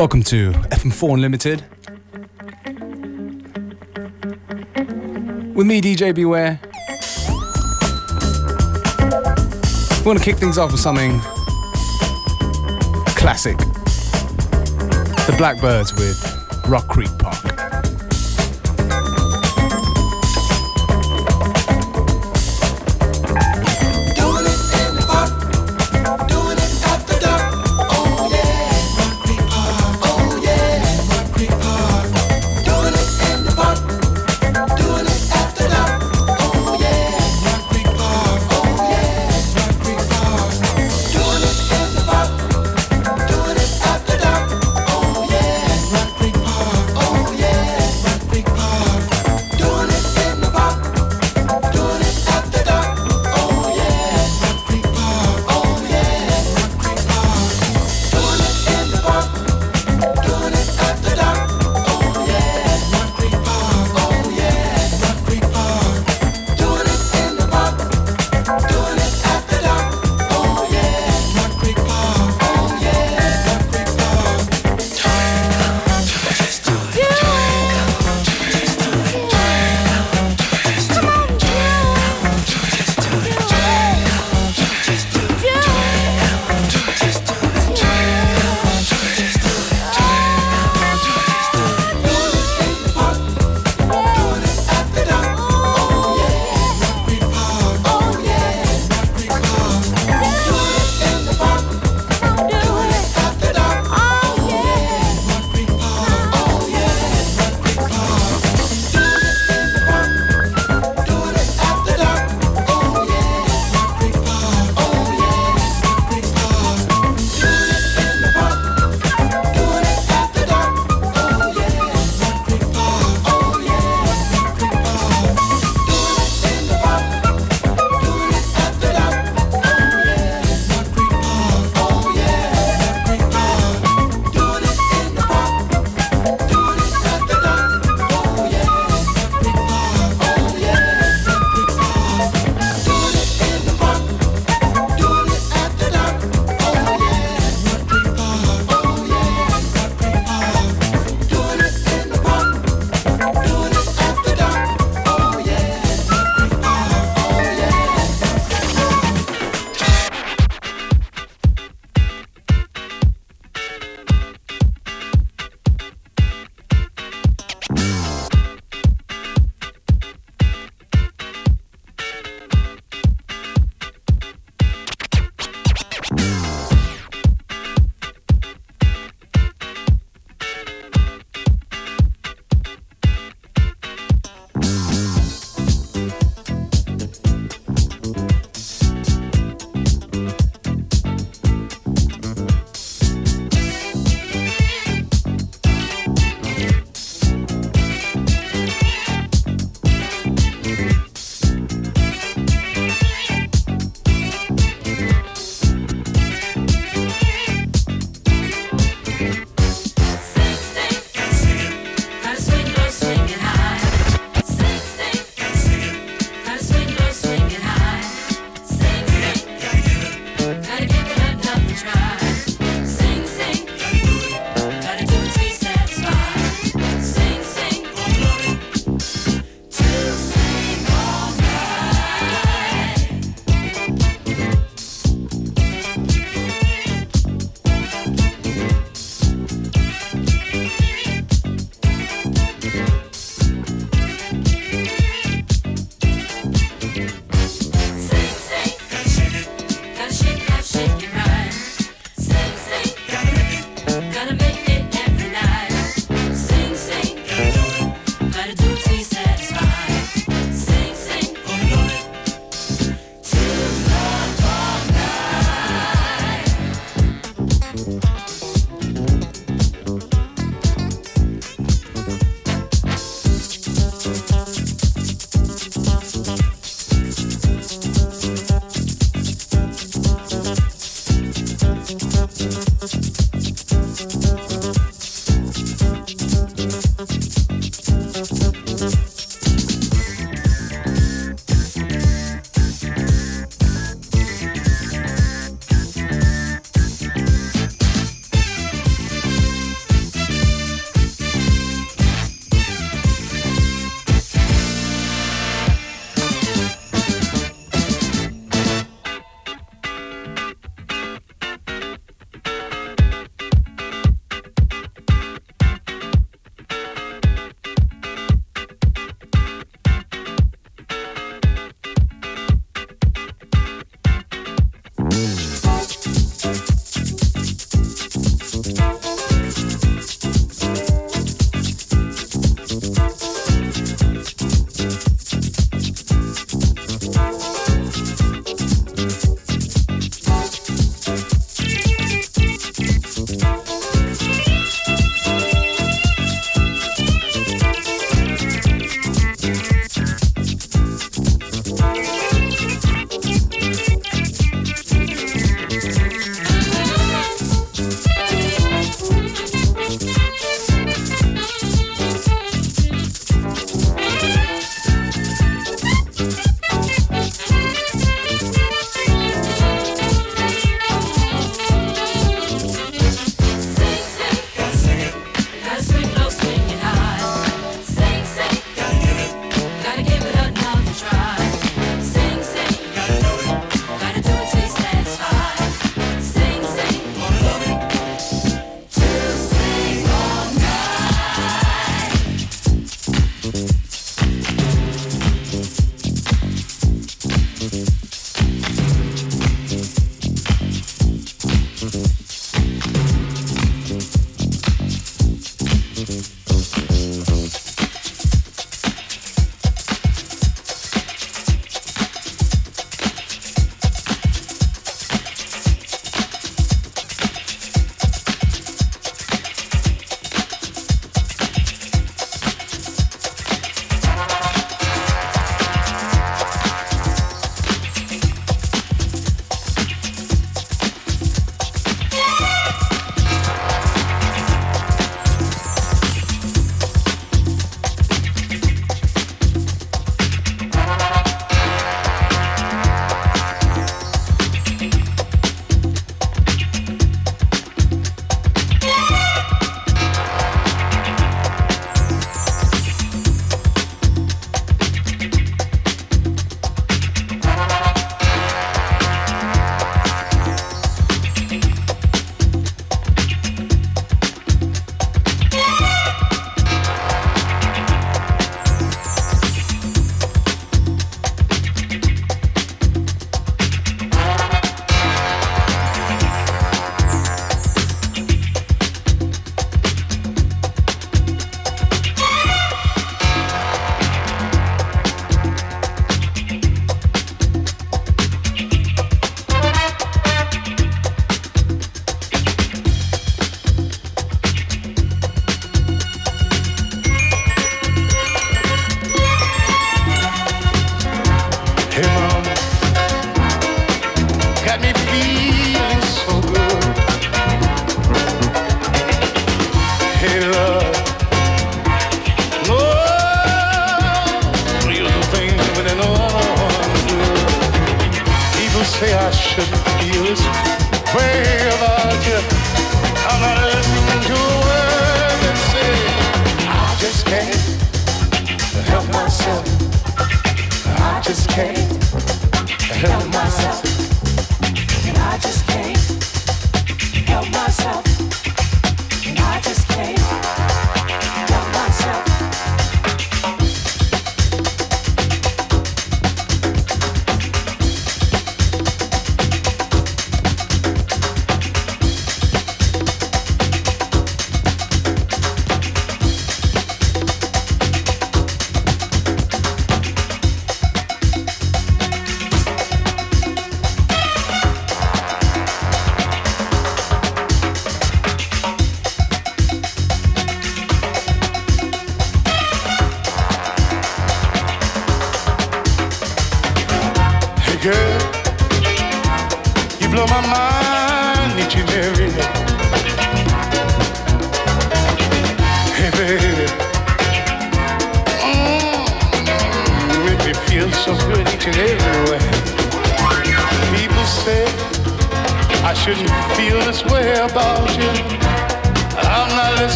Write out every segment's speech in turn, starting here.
Welcome to FM4 Unlimited. With me, DJ Beware. We want to kick things off with something classic. The Blackbyrds with Rock Creek Park.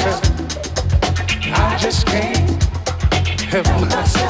myself. I just can't help myself.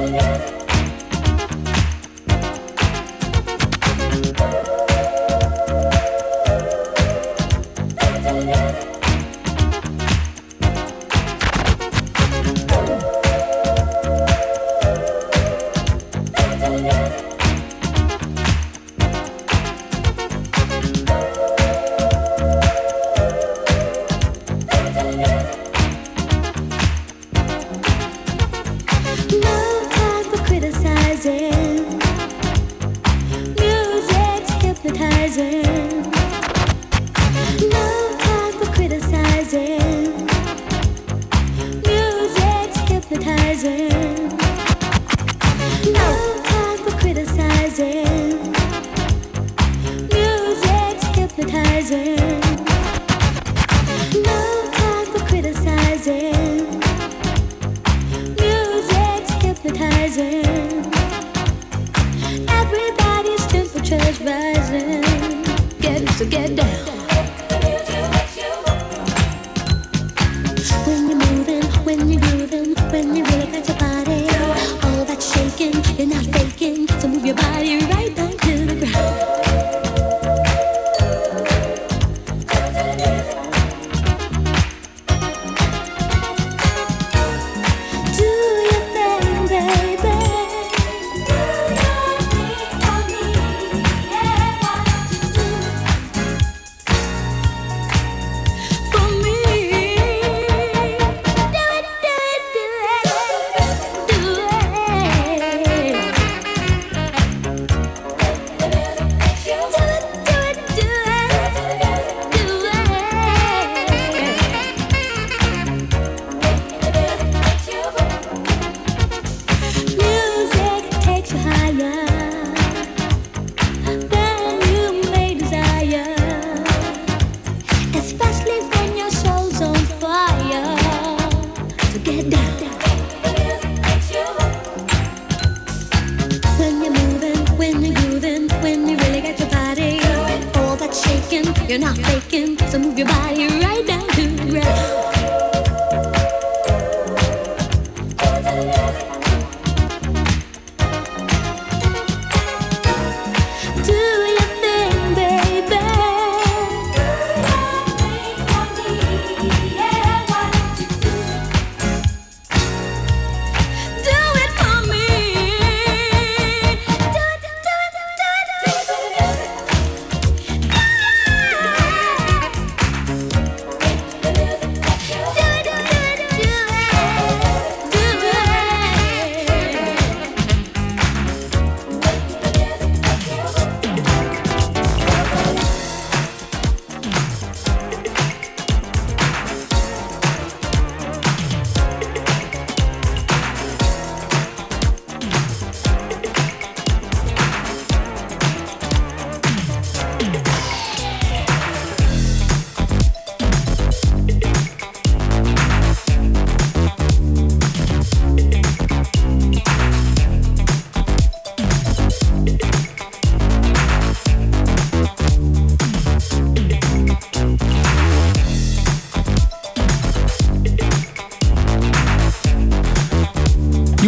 Música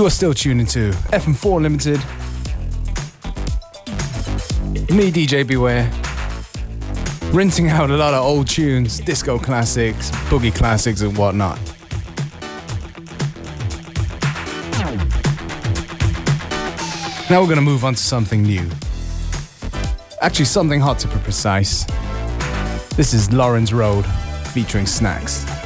You are still tuning to FM4 Unlimited. Me, DJ Beware. Rinsing out a lot of old tunes, disco classics, boogie classics, and whatnot. Now we're going to move on to something new. Actually, something hot to be precise. This is Lawrence Road featuring Snacks.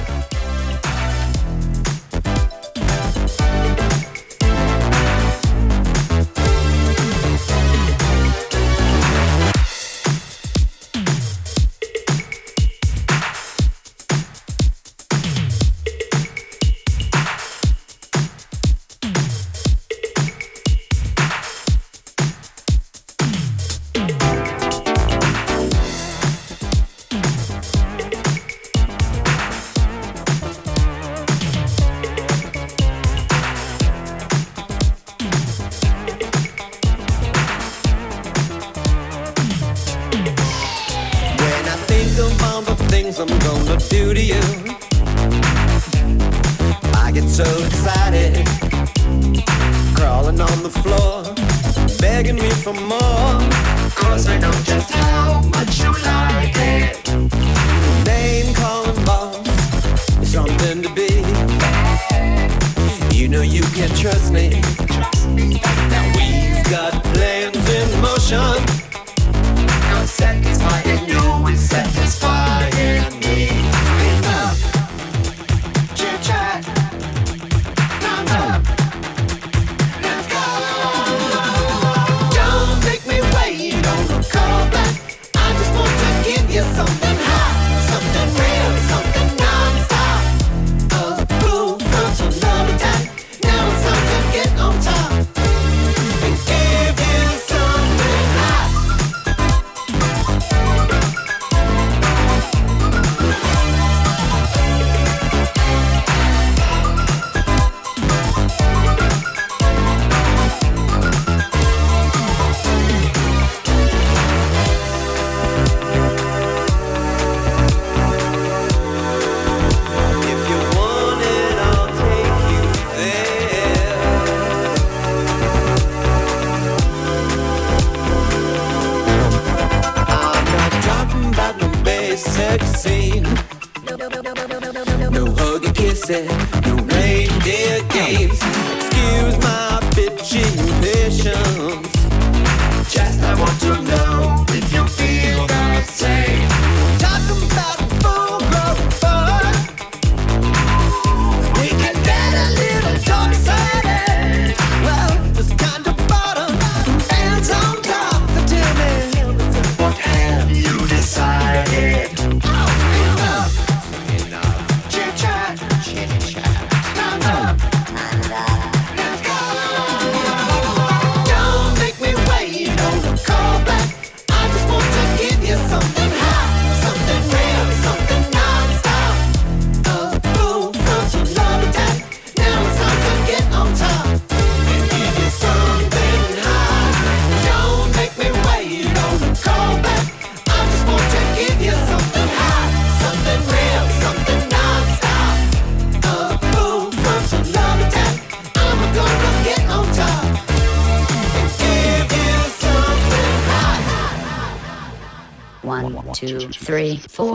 Three, four.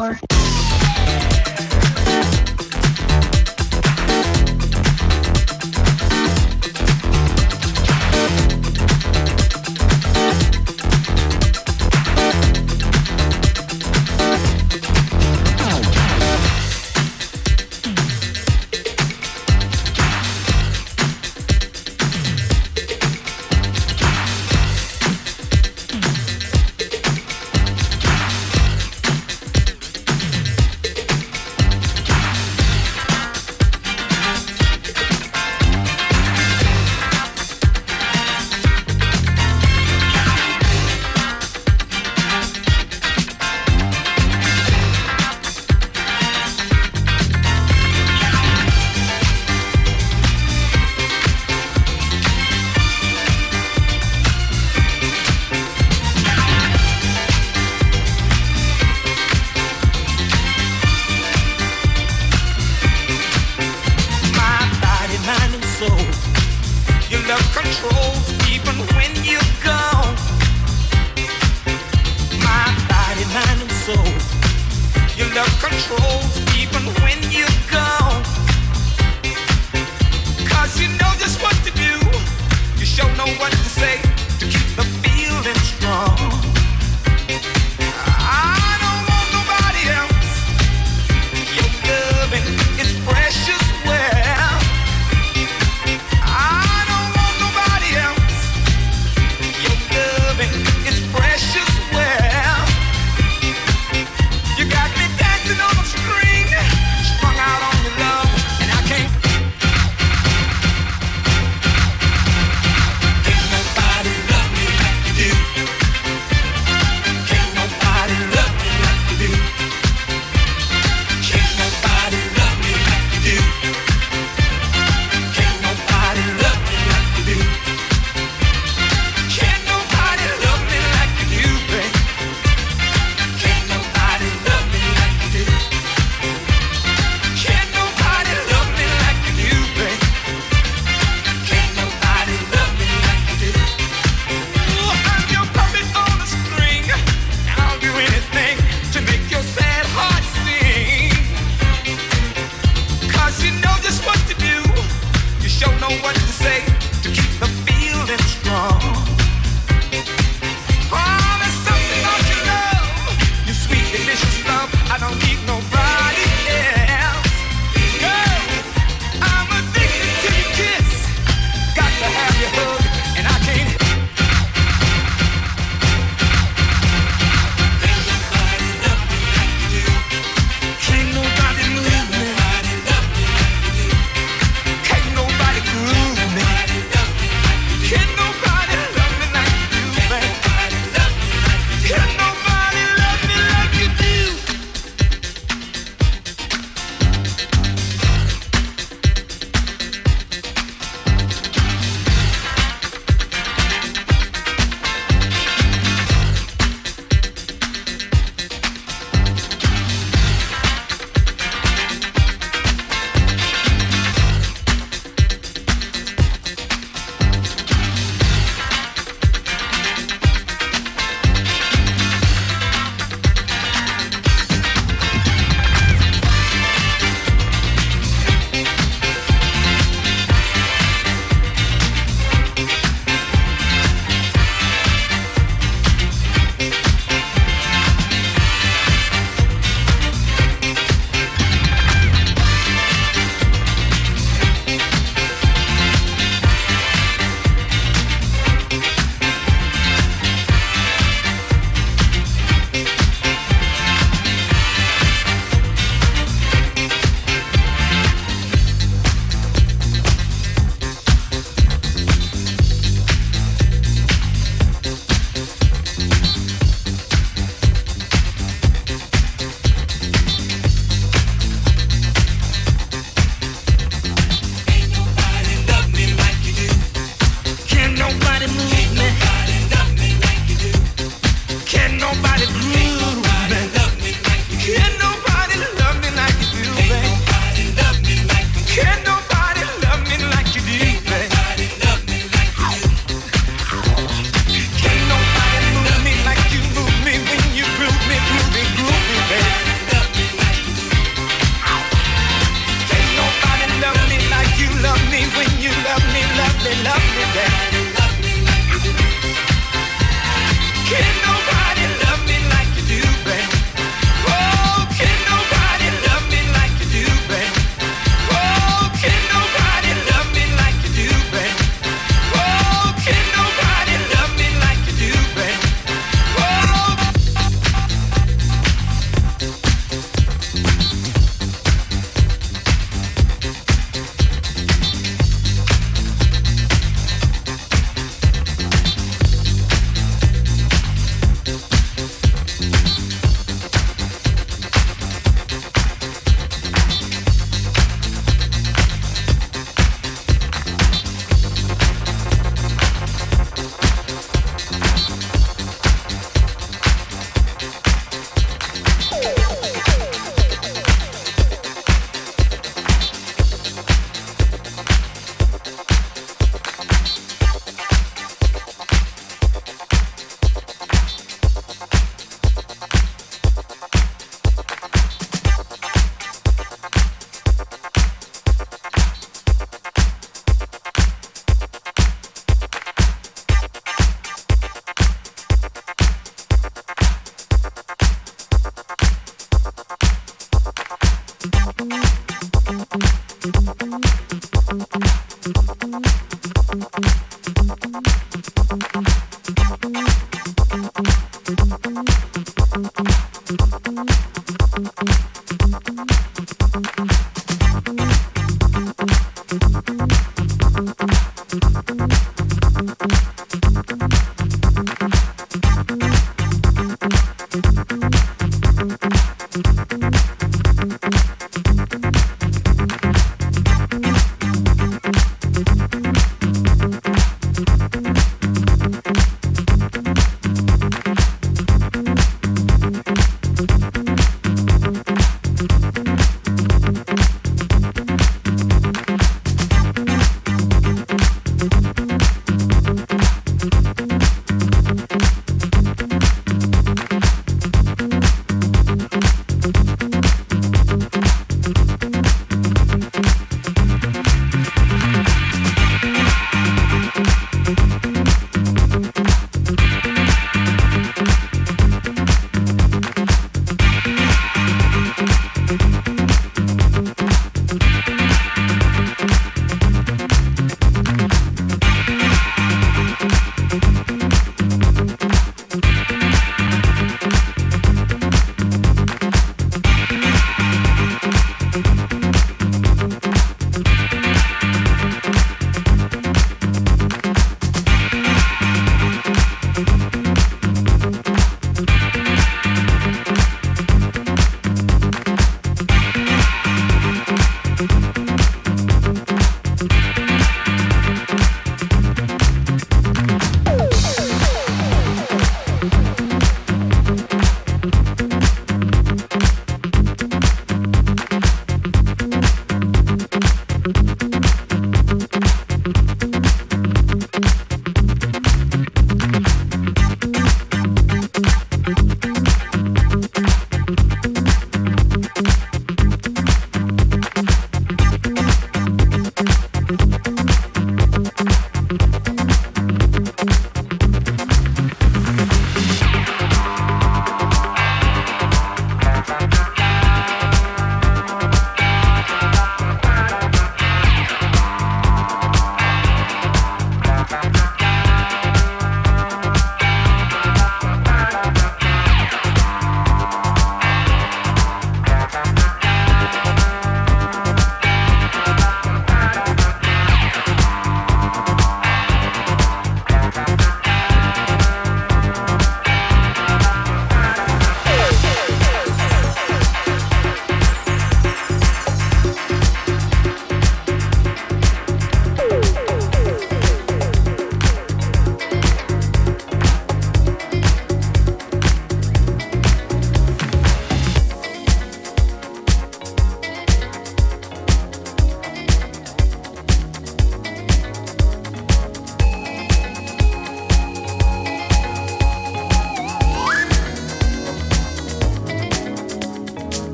Your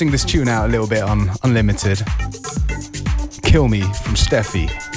rinsing this tune out a little bit on Unlimited. Kill Me from Steffi.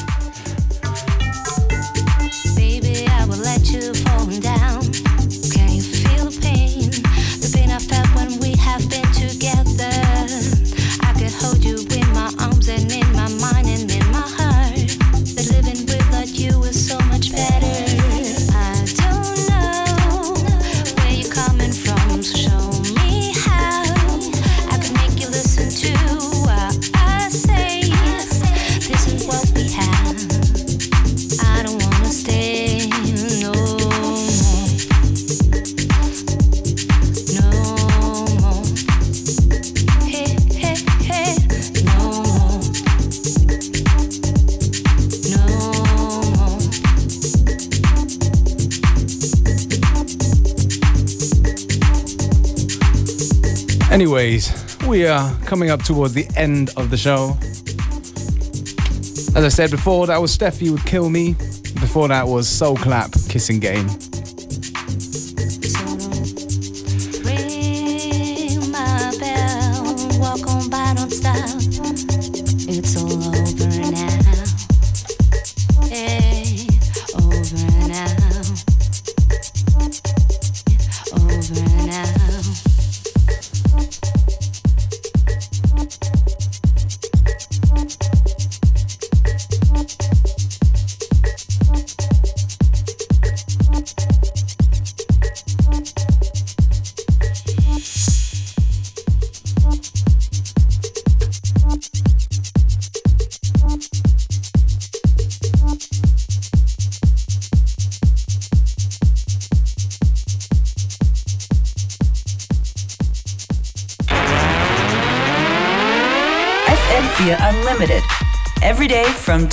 Anyways, we are coming up towards the end of the show. As I said before, that was Steffi would kill me. Before that was Soul Clap, Kissing Game.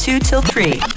2 till 3.